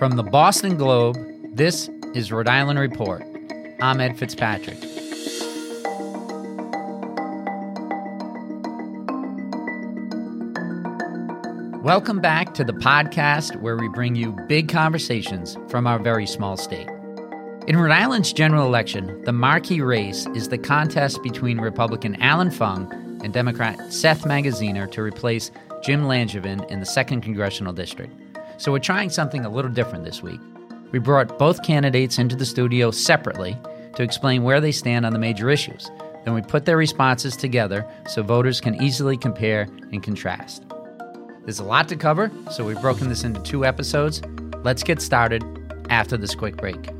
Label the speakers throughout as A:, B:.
A: From the Boston Globe, this is Rhode Island Report. I'm Ed Fitzpatrick. Welcome back to the podcast where we bring you big conversations from our very small state. In Rhode Island's general election, the marquee race is the contest between Republican Allan Fung and Democrat Seth Magaziner to replace Jim Langevin in the 2nd Congressional District. So we're trying something a little different this week. We brought both candidates into the studio separately to explain where they stand on the major issues. Then we put their responses together so voters can easily compare and contrast. There's a lot to cover, so we've broken this into two episodes. Let's get started after this quick break.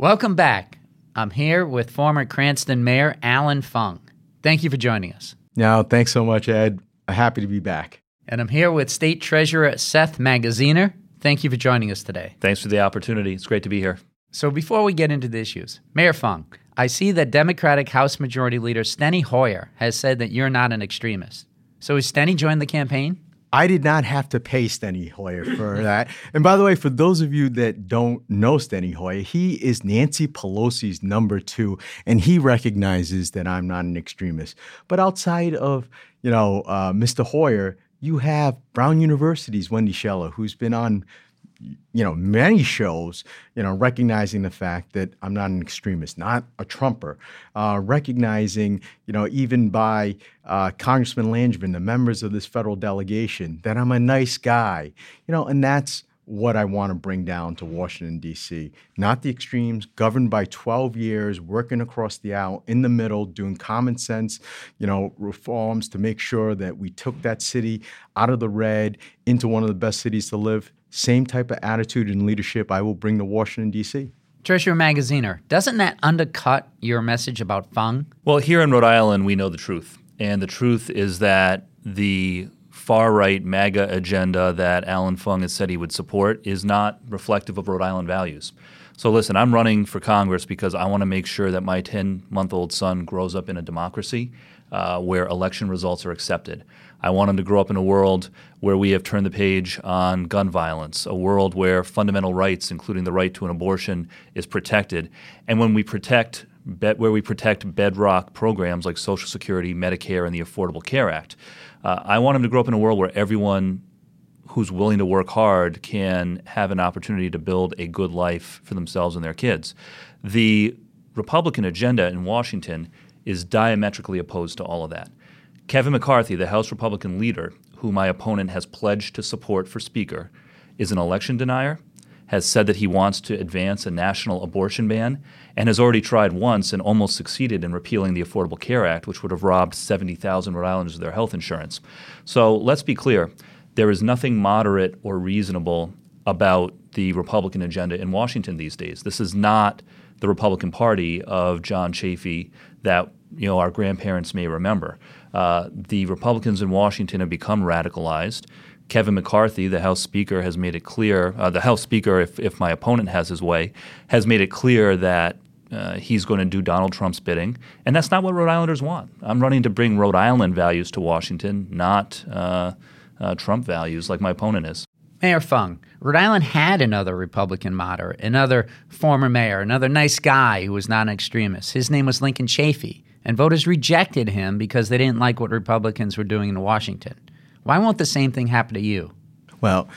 A: Welcome back. I'm here with former Cranston Mayor Allan Fung. Thank you for joining us.
B: No, thanks so much, Ed. Happy to be back.
A: And I'm here with State Treasurer Seth Magaziner. Thank you for joining us today.
C: Thanks for the opportunity. It's great to be here.
A: So, before we get into the issues, Mayor Fung, I see that Democratic House Majority Leader Steny Hoyer has said that you're not an extremist. So, has Steny joined the campaign?
B: I did not have to pay Steny Hoyer for that. And by the way, for those of you that don't know Steny Hoyer, he is Nancy Pelosi's number two, and he recognizes that I'm not an extremist. But outside of, you know, uh, Mr. Hoyer, you have Brown University's Wendy Schiller, who's been on you know, many shows, you know, recognizing the fact that I'm not an extremist, not a Trumper, uh, recognizing, you know, even by uh, Congressman Langevin, the members of this federal delegation, that I'm a nice guy, you know, and that's what I want to bring down to Washington, D.C. Not the extremes, governed by 12 years, working across the aisle, in the middle, doing common sense, you know, reforms to make sure that we took that city out of the red into one of the best cities to live same type of attitude and leadership I will bring to Washington, D.C.
A: Treasurer Magaziner, doesn't that undercut your message about Fung?
C: Well, here in Rhode Island, we know the truth. And the truth is that the far right MAGA agenda that Allan Fung has said he would support is not reflective of Rhode Island values. So, listen, I'm running for Congress because I want to make sure that my 10 month old son grows up in a democracy uh, where election results are accepted. I want them to grow up in a world where we have turned the page on gun violence, a world where fundamental rights, including the right to an abortion, is protected. And when we protect where we protect bedrock programs like Social Security, Medicare, and the Affordable Care Act. Uh, I want them to grow up in a world where everyone who's willing to work hard can have an opportunity to build a good life for themselves and their kids. The Republican agenda in Washington is diametrically opposed to all of that. Kevin McCarthy, the House Republican leader, who my opponent has pledged to support for Speaker, is an election denier, has said that he wants to advance a national abortion ban, and has already tried once and almost succeeded in repealing the Affordable Care Act, which would have robbed 70,000 Rhode Islanders of their health insurance. So let's be clear there is nothing moderate or reasonable about the Republican agenda in Washington these days. This is not the Republican Party of John Chafee that you know our grandparents may remember. Uh, the Republicans in Washington have become radicalized. Kevin McCarthy, the House Speaker, has made it clear. Uh, the House Speaker, if, if my opponent has his way, has made it clear that uh, he's going to do Donald Trump's bidding, and that's not what Rhode Islanders want. I'm running to bring Rhode Island values to Washington, not uh, uh, Trump values like my opponent is.
A: Mayor Fung, Rhode Island had another Republican moderate, another former mayor, another nice guy who was not an extremist. His name was Lincoln Chafee, and voters rejected him because they didn't like what Republicans were doing in Washington. Why won't the same thing happen to you?
B: Well,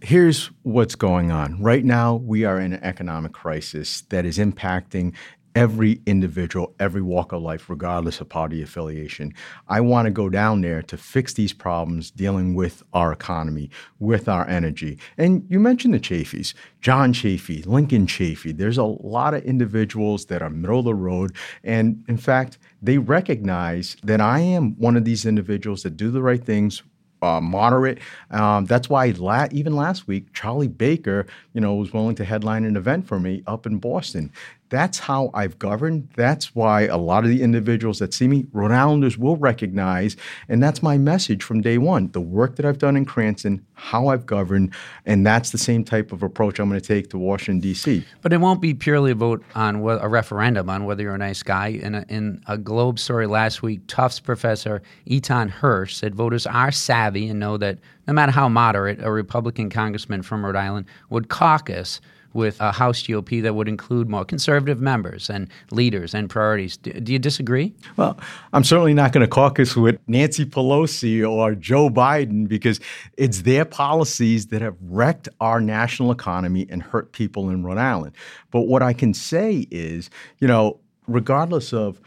B: here's what's going on. Right now, we are in an economic crisis that is impacting every individual, every walk of life, regardless of party affiliation. I want to go down there to fix these problems dealing with our economy, with our energy. And you mentioned the Chafees, John Chafee, Lincoln Chafee. There's a lot of individuals that are middle of the road. And in fact, they recognize that I am one of these individuals that do the right things uh, moderate. Um, that's why la- even last week, Charlie Baker, you know, was willing to headline an event for me up in Boston. That's how I've governed. That's why a lot of the individuals that see me, Rhode Islanders, will recognize. And that's my message from day one the work that I've done in Cranston, how I've governed. And that's the same type of approach I'm going to take to Washington, D.C.
A: But it won't be purely a vote on a referendum on whether you're a nice guy. In a, in a Globe story last week, Tufts professor Eitan Hersh said voters are savvy and know that no matter how moderate a Republican congressman from Rhode Island would caucus, with a House GOP that would include more conservative members and leaders and priorities. Do, do you disagree?
B: Well, I'm certainly not going to caucus with Nancy Pelosi or Joe Biden because it's their policies that have wrecked our national economy and hurt people in Rhode Island. But what I can say is, you know, regardless of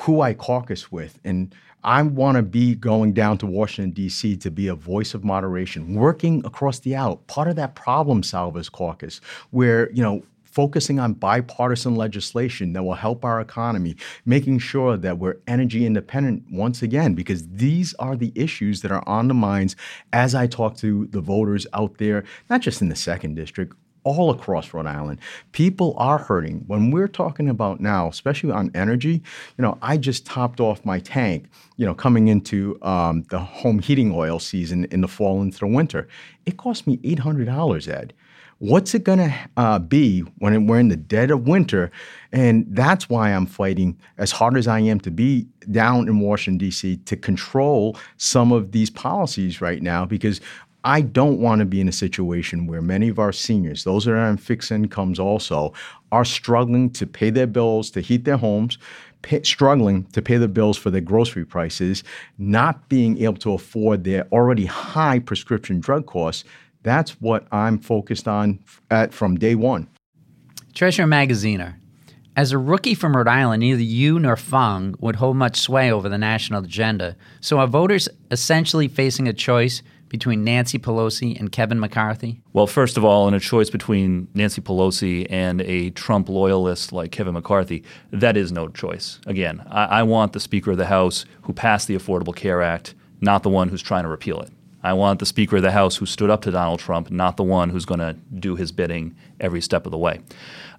B: who I caucus with and I want to be going down to Washington, D.C. to be a voice of moderation, working across the aisle, part of that problem solvers caucus, where, you know, focusing on bipartisan legislation that will help our economy, making sure that we're energy independent once again, because these are the issues that are on the minds as I talk to the voters out there, not just in the second district, all across Rhode Island. People are hurting. When we're talking about now, especially on energy, you know, I just topped off my tank, you know, coming into um, the home heating oil season in the fall into the winter. It cost me $800, Ed. What's it going to uh, be when we're in the dead of winter? And that's why I'm fighting as hard as I am to be down in Washington, D.C., to control some of these policies right now because I don't want to be in a situation where many of our seniors, those that are on fixed incomes also, are struggling to pay their bills, to heat their homes, pay, struggling to pay the bills for their grocery prices, not being able to afford their already high prescription drug costs. That's what I'm focused on at, from day one.
A: Treasurer Magaziner, as a rookie from Rhode Island, neither you nor Fung would hold much sway over the national agenda. So are voters essentially facing a choice between Nancy Pelosi and Kevin McCarthy?
C: Well, first of all, in a choice between Nancy Pelosi and a Trump loyalist like Kevin McCarthy, that is no choice. Again, I, I want the Speaker of the House who passed the Affordable Care Act, not the one who's trying to repeal it. I want the Speaker of the House who stood up to Donald Trump, not the one who's going to do his bidding every step of the way.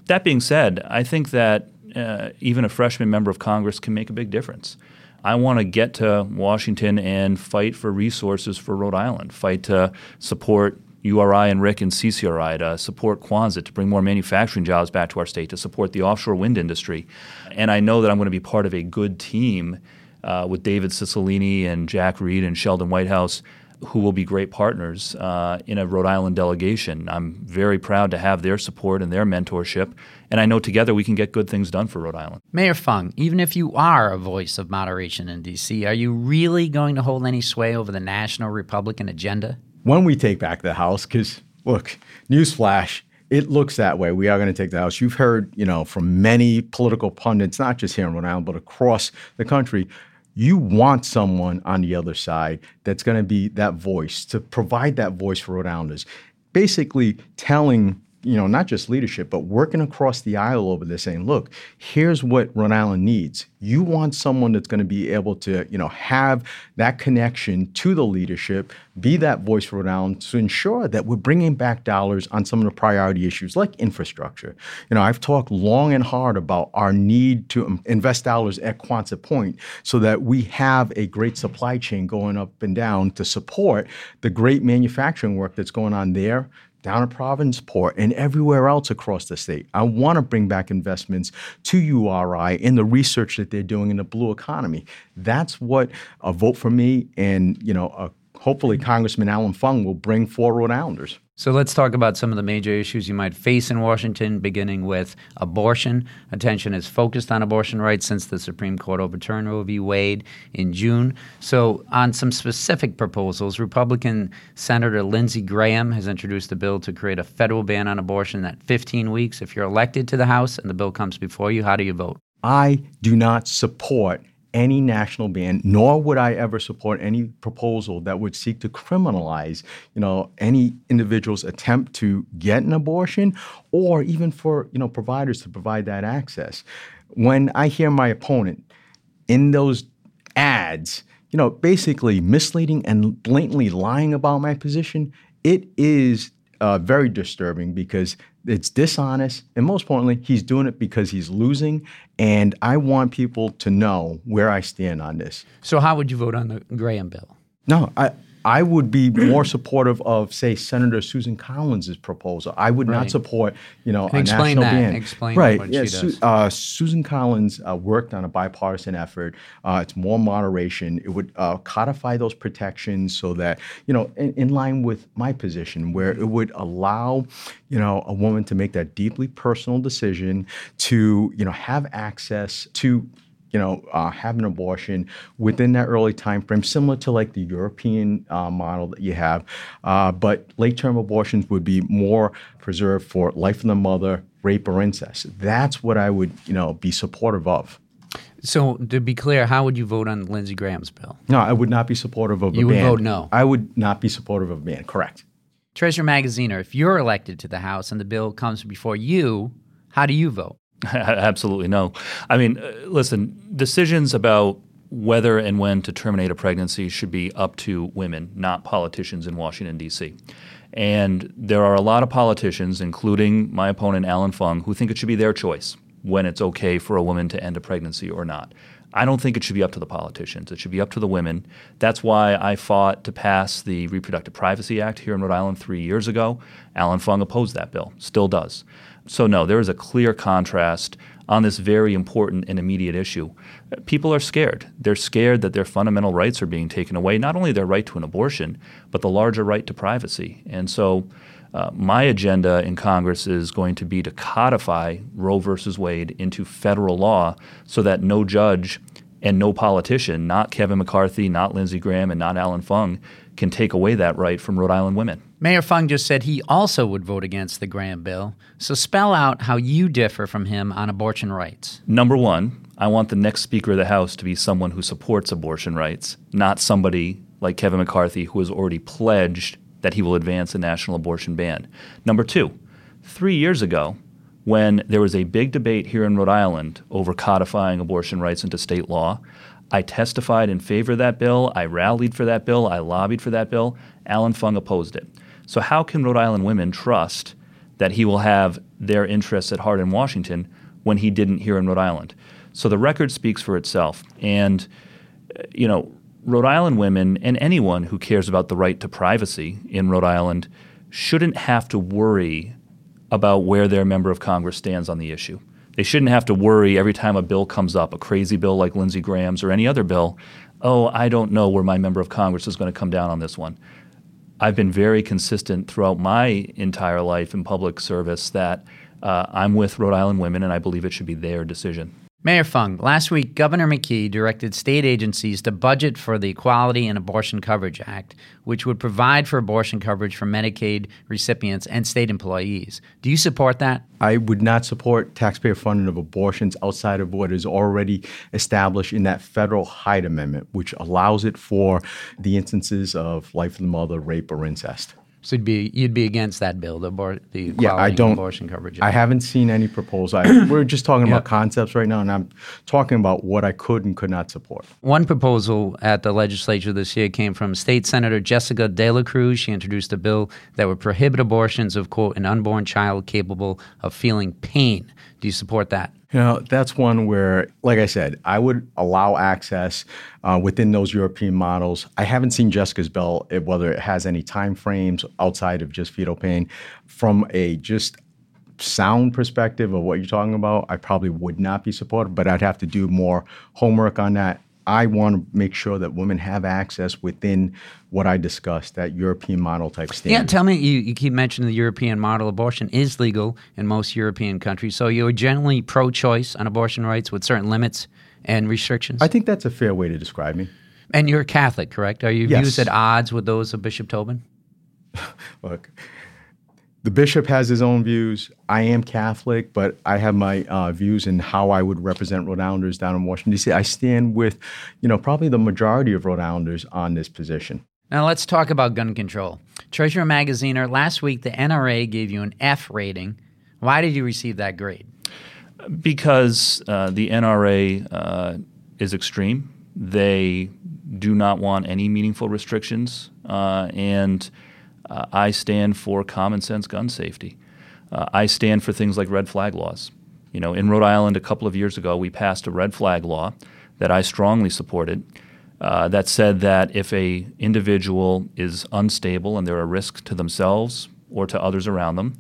C: That being said, I think that uh, even a freshman member of Congress can make a big difference. I want to get to Washington and fight for resources for Rhode Island, fight to support URI and RIC and CCRI to support Quonset, to bring more manufacturing jobs back to our state, to support the offshore wind industry. And I know that I'm going to be part of a good team uh, with David Cicilline and Jack Reed and Sheldon Whitehouse who will be great partners uh, in a Rhode Island delegation. I'm very proud to have their support and their mentorship, and I know together we can get good things done for Rhode Island.
A: Mayor Fung, even if you are a voice of moderation in D.C., are you really going to hold any sway over the national Republican agenda?
B: When we take back the House, because look, newsflash, it looks that way. We are going to take the House. You've heard, you know, from many political pundits, not just here in Rhode Island, but across the country, you want someone on the other side that's going to be that voice to provide that voice for Rhode Islanders. Basically, telling you know, not just leadership, but working across the aisle over there saying, look, here's what Rhode Island needs. You want someone that's going to be able to, you know, have that connection to the leadership, be that voice for Rhode Island to ensure that we're bringing back dollars on some of the priority issues like infrastructure. You know, I've talked long and hard about our need to invest dollars at Quonset Point so that we have a great supply chain going up and down to support the great manufacturing work that's going on there down at Provinceport and everywhere else across the state. I want to bring back investments to URI in the research that they're doing in the blue economy. That's what a vote for me and you know a hopefully Congressman Allan Fung will bring for Rhode Islanders.
A: So let's talk about some of the major issues you might face in Washington, beginning with abortion. Attention is focused on abortion rights since the Supreme Court overturned Roe v. Wade in June. So, on some specific proposals, Republican Senator Lindsey Graham has introduced a bill to create a federal ban on abortion at 15 weeks. If you're elected to the House and the bill comes before you, how do you vote?
B: I do not support any national ban, nor would I ever support any proposal that would seek to criminalize, you know, any individual's attempt to get an abortion or even for, you know, providers to provide that access. When I hear my opponent in those ads, you know, basically misleading and blatantly lying about my position, it is uh, very disturbing because it's dishonest. And most importantly, he's doing it because he's losing. And I want people to know where I stand on this.
A: So, how would you vote on the Graham bill?
B: No, I, I would be more supportive of, say, Senator Susan Collins' proposal. I would right. not support, you know,
A: and
B: a
A: explain
B: national
A: that.
B: ban.
A: Explain
B: right.
A: what
B: yeah,
A: she does.
B: Su- uh, Susan Collins uh, worked on a bipartisan effort. Uh, it's more moderation. It would uh, codify those protections so that, you know, in, in line with my position, where it would allow, you know, a woman to make that deeply personal decision to, you know, have access to you know, uh, have an abortion within that early time frame, similar to like the European uh, model that you have. Uh, but late-term abortions would be more preserved for life of the mother, rape, or incest. That's what I would, you know, be supportive of.
A: So, to be clear, how would you vote on Lindsey Graham's bill?
B: No, I would not be supportive of
A: you
B: a ban.
A: You would vote no.
B: I would not be supportive of a ban. Correct.
A: Treasurer Magaziner, if you're elected to the House and the bill comes before you, how do you vote?
C: Absolutely no. I mean, uh, listen, decisions about whether and when to terminate a pregnancy should be up to women, not politicians in Washington, D.C. And there are a lot of politicians, including my opponent, Allan Fung, who think it should be their choice when it's okay for a woman to end a pregnancy or not. I don't think it should be up to the politicians. It should be up to the women. That's why I fought to pass the Reproductive Privacy Act here in Rhode Island three years ago. Allan Fung opposed that bill, still does. So, no, there is a clear contrast on this very important and immediate issue. People are scared. They're scared that their fundamental rights are being taken away, not only their right to an abortion, but the larger right to privacy. And so, uh, my agenda in Congress is going to be to codify Roe versus Wade into federal law so that no judge and no politician, not Kevin McCarthy, not Lindsey Graham, and not Allan Fung, can take away that right from Rhode Island women.
A: Mayor Fung just said he also would vote against the Graham bill. So spell out how you differ from him on abortion rights.
C: Number one, I want the next Speaker of the House to be someone who supports abortion rights, not somebody like Kevin McCarthy who has already pledged that he will advance a national abortion ban. Number two, three years ago, when there was a big debate here in Rhode Island over codifying abortion rights into state law, I testified in favor of that bill. I rallied for that bill. I lobbied for that bill. Allan Fung opposed it. So, how can Rhode Island women trust that he will have their interests at heart in Washington when he didn't here in Rhode Island? So, the record speaks for itself. And, uh, you know, Rhode Island women and anyone who cares about the right to privacy in Rhode Island shouldn't have to worry about where their member of Congress stands on the issue. They shouldn't have to worry every time a bill comes up, a crazy bill like Lindsey Graham's or any other bill. Oh, I don't know where my member of Congress is going to come down on this one. I've been very consistent throughout my entire life in public service that uh, I'm with Rhode Island women and I believe it should be their decision.
A: Mayor Fung, last week Governor McKee directed state agencies to budget for the Equality and Abortion Coverage Act, which would provide for abortion coverage for Medicaid recipients and state employees. Do you support that?
B: I would not support taxpayer funding of abortions outside of what is already established in that federal Hyde Amendment, which allows it for the instances of life of the mother, rape, or incest.
A: So you'd be you'd be against that bill, the, abor- the
B: yeah, I don't,
A: abortion coverage.
B: I haven't seen any proposal. I, we're just talking about concepts right now, and I'm talking about what I could and could not support.
A: One proposal at the legislature this year came from State Senator Jessica De La Cruz. She introduced a bill that would prohibit abortions of quote an unborn child capable of feeling pain Do you support that?
B: You know, that's one where, like I said, I would allow access uh, within those European models. I haven't seen Jessica's bill, eh, whether it has any time frames outside of just fetal pain. From a just sound perspective of what you're talking about, I probably would not be supportive, but I'd have to do more homework on that. I want to make sure that women have access within what I discussed, that European model type standard.
A: Yeah, tell me, you, you keep mentioning the European model. Abortion is legal in most European countries. So you're generally pro choice on abortion rights with certain limits and restrictions?
B: I think that's a fair way to describe me.
A: And you're Catholic, correct? Are your
B: Yes.
A: views at odds with those of Bishop Tobin?
B: Look, the bishop has his own views. I am Catholic, but I have my uh, views in how I would represent Rhode Islanders down in Washington D.C. I stand with, you know, probably the majority of Rhode Islanders on this position.
A: Now let's talk about gun control. Treasurer Magaziner, last week the NRA gave you an F rating. Why did you receive that grade?
C: because uh, the NRA uh, is extreme. They do not want any meaningful restrictions, uh, and uh, I stand for common sense gun safety. Uh, I stand for things like red flag laws. You know, in Rhode Island a couple of years ago, we passed a red flag law that I strongly supported. Uh, that said that if a individual is unstable and they're a risk to themselves or to others around them,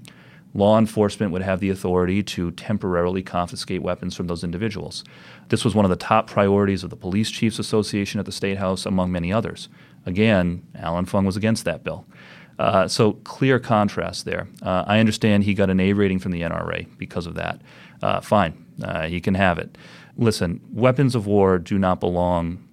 C: law enforcement would have the authority to temporarily confiscate weapons from those individuals. This was one of the top priorities of the Police Chiefs Association at the State House, among many others. Again, Allan Fung was against that bill. Uh, so clear contrast there. Uh, I understand he got an A rating from the NRA because of that. Uh, fine, uh, he can have it. Listen, weapons of war do not belong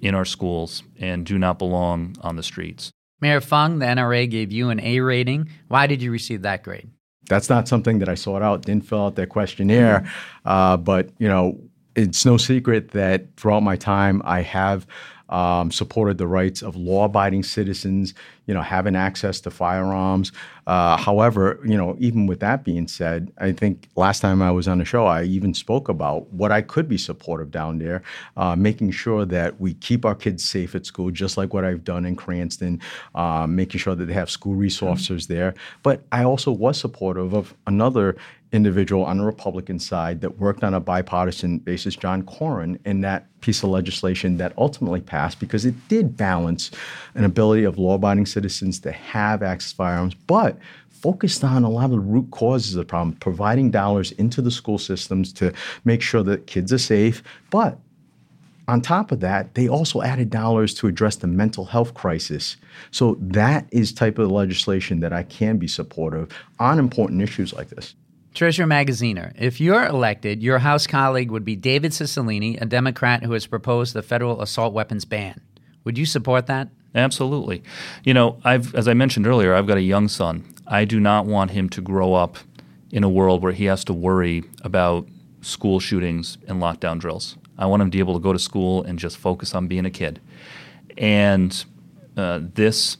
C: in our schools and do not belong on the streets.
A: Mayor Fung, the NRA gave you an A rating. Why did you receive that grade?
B: That's not something that I sought out. Didn't fill out their questionnaire, uh, but you know, it's no secret that throughout my time, I have um, supported the rights of law-abiding citizens. You know, having access to firearms. Uh, however, you know, even with that being said, I think last time I was on the show, I even spoke about what I could be supportive down there, uh, making sure that we keep our kids safe at school, just like what I've done in Cranston, uh, making sure that they have school resources there. But I also was supportive of another individual on the Republican side that worked on a bipartisan basis, John Cornyn, in that piece of legislation that ultimately passed because it did balance an ability of law abiding citizens to have access to firearms, but focused on a lot of the root causes of the problem, providing dollars into the school systems to make sure that kids are safe, but on top of that, they also added dollars to address the mental health crisis. So that is type of legislation that I can be supportive on important issues like this.
A: Treasurer Magaziner, if you're elected, your House colleague would be David Cicilline, a Democrat who has proposed the federal assault weapons ban. Would you support that?
C: Absolutely. You know, I've as I mentioned earlier, I've got a young son. I do not want him to grow up in a world where he has to worry about school shootings and lockdown drills. I want him to be able to go to school and just focus on being a kid. And uh, this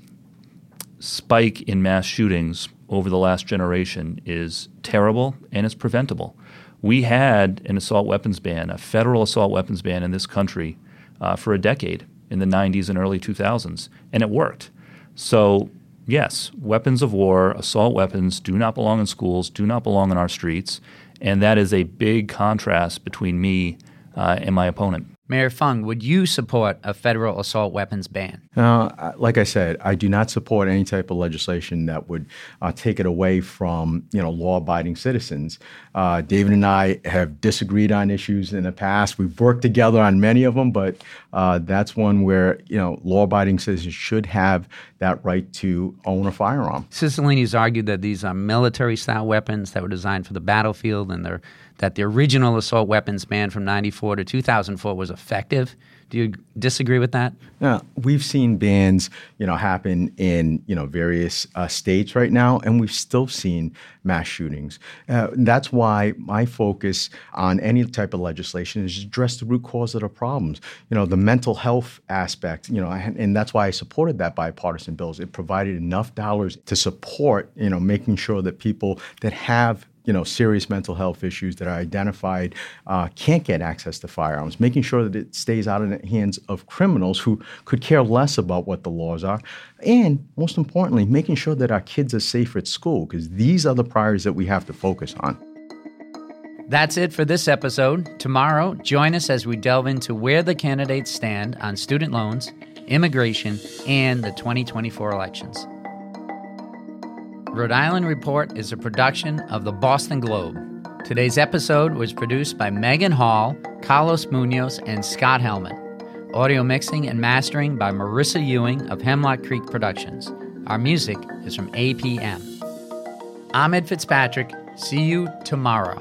C: spike in mass shootings over the last generation is terrible and it's preventable. We had an assault weapons ban, a federal assault weapons ban in this country uh, for a decade in the 90s and early 2000s, and it worked. So, yes, weapons of war, assault weapons do not belong in schools, do not belong on our streets, and that is a big contrast between me uh, and my opponent.
A: Mayor Fung, would you support a federal assault weapons ban?
B: Uh, like I said, I do not support any type of legislation that would uh, take it away from you know law-abiding citizens. Uh, David and I have disagreed on issues in the past. We've worked together on many of them, but uh, that's one where you know law-abiding citizens should have that right to own a firearm.
A: Cicilline's argued that these are military-style weapons that were designed for the battlefield, and that the original assault weapons ban from '94 to 2004 was effective. Do you disagree with that?
B: Now, we've seen bans, you know, happen in you know various uh, states right now, and we've still seen mass shootings. Uh, that's why my focus on any type of legislation is to address the root cause of the problems. You know, the mental health aspect. You know, and, and that's why I supported that bipartisan bills. It provided enough dollars to support, you know, making sure that people that have you know, serious mental health issues that are identified uh, can't get access to firearms, making sure that it stays out of the hands of criminals who could care less about what the laws are, and most importantly, making sure that our kids are safe at school, because these are the priorities that we have to focus on.
A: That's it for this episode. Tomorrow, join us as we delve into where the candidates stand on student loans, immigration, and the 2024 elections. Rhode Island Report is a production of the Boston Globe. Today's episode was produced by Megan Hall, Carlos Munoz, and Scott Hellman. Audio mixing and mastering by Marissa Ewing of Hemlock Creek Productions. Our music is from APM. I'm Ed Fitzpatrick. See you tomorrow.